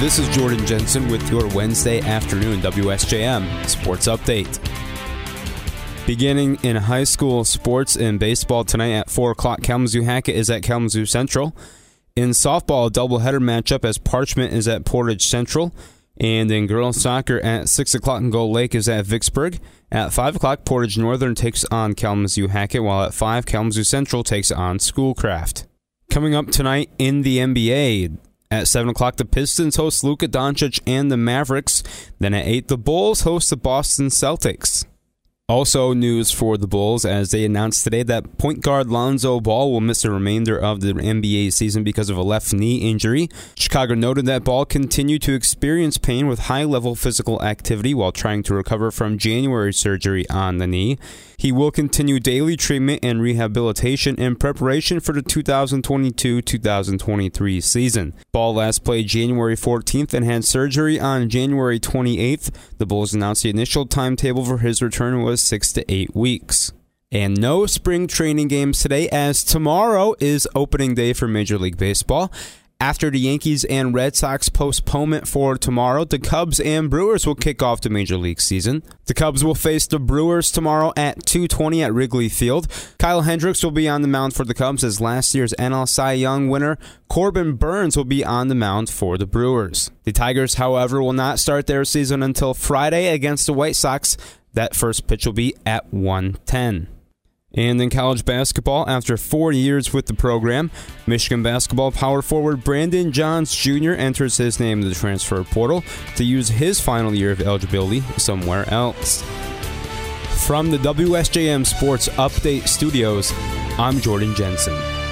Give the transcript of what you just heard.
This is Jordan Jensen with your Wednesday afternoon WSJM Sports Update. Beginning in high school sports and baseball tonight at 4 o'clock, Kalamazoo Hackett is at Kalamazoo Central. In softball, a doubleheader matchup as Parchment is at Portage Central. And in girls soccer at 6 o'clock, Gull Lake is at Vicksburg. At 5 o'clock, Portage Northern takes on Kalamazoo Hackett, while at 5, Kalamazoo Central takes on Schoolcraft. Coming up tonight in the NBA, at 7 o'clock, the Pistons host Luka Doncic and the Mavericks. Then at 8, the Bulls host the Boston Celtics. Also, news for the Bulls as they announced today that point guard Lonzo Ball will miss the remainder of the NBA season because of a left knee injury. Chicago noted that Ball continued to experience pain with high level physical activity while trying to recover from January surgery on the knee. He will continue daily treatment and rehabilitation in preparation for the 2022 2023 season. Ball last played January 14th and had surgery on January 28th. The Bulls announced the initial timetable for his return was six to eight weeks. And no spring training games today, as tomorrow is opening day for Major League Baseball. After the Yankees and Red Sox postponement for tomorrow, the Cubs and Brewers will kick off the Major League season. The Cubs will face the Brewers tomorrow at 2:20 at Wrigley Field. Kyle Hendricks will be on the mound for the Cubs as last year's NL Cy Young winner Corbin Burnes will be on the mound for the Brewers. The Tigers, however, will not start their season until Friday against the White Sox. That first pitch will be at 1:10. And in college basketball, after four years with the program, Michigan basketball power forward Brandon Johns Jr. enters his name in the transfer portal to use his final year of eligibility somewhere else. From the WSJM Sports Update Studios, I'm Jordan Jensen.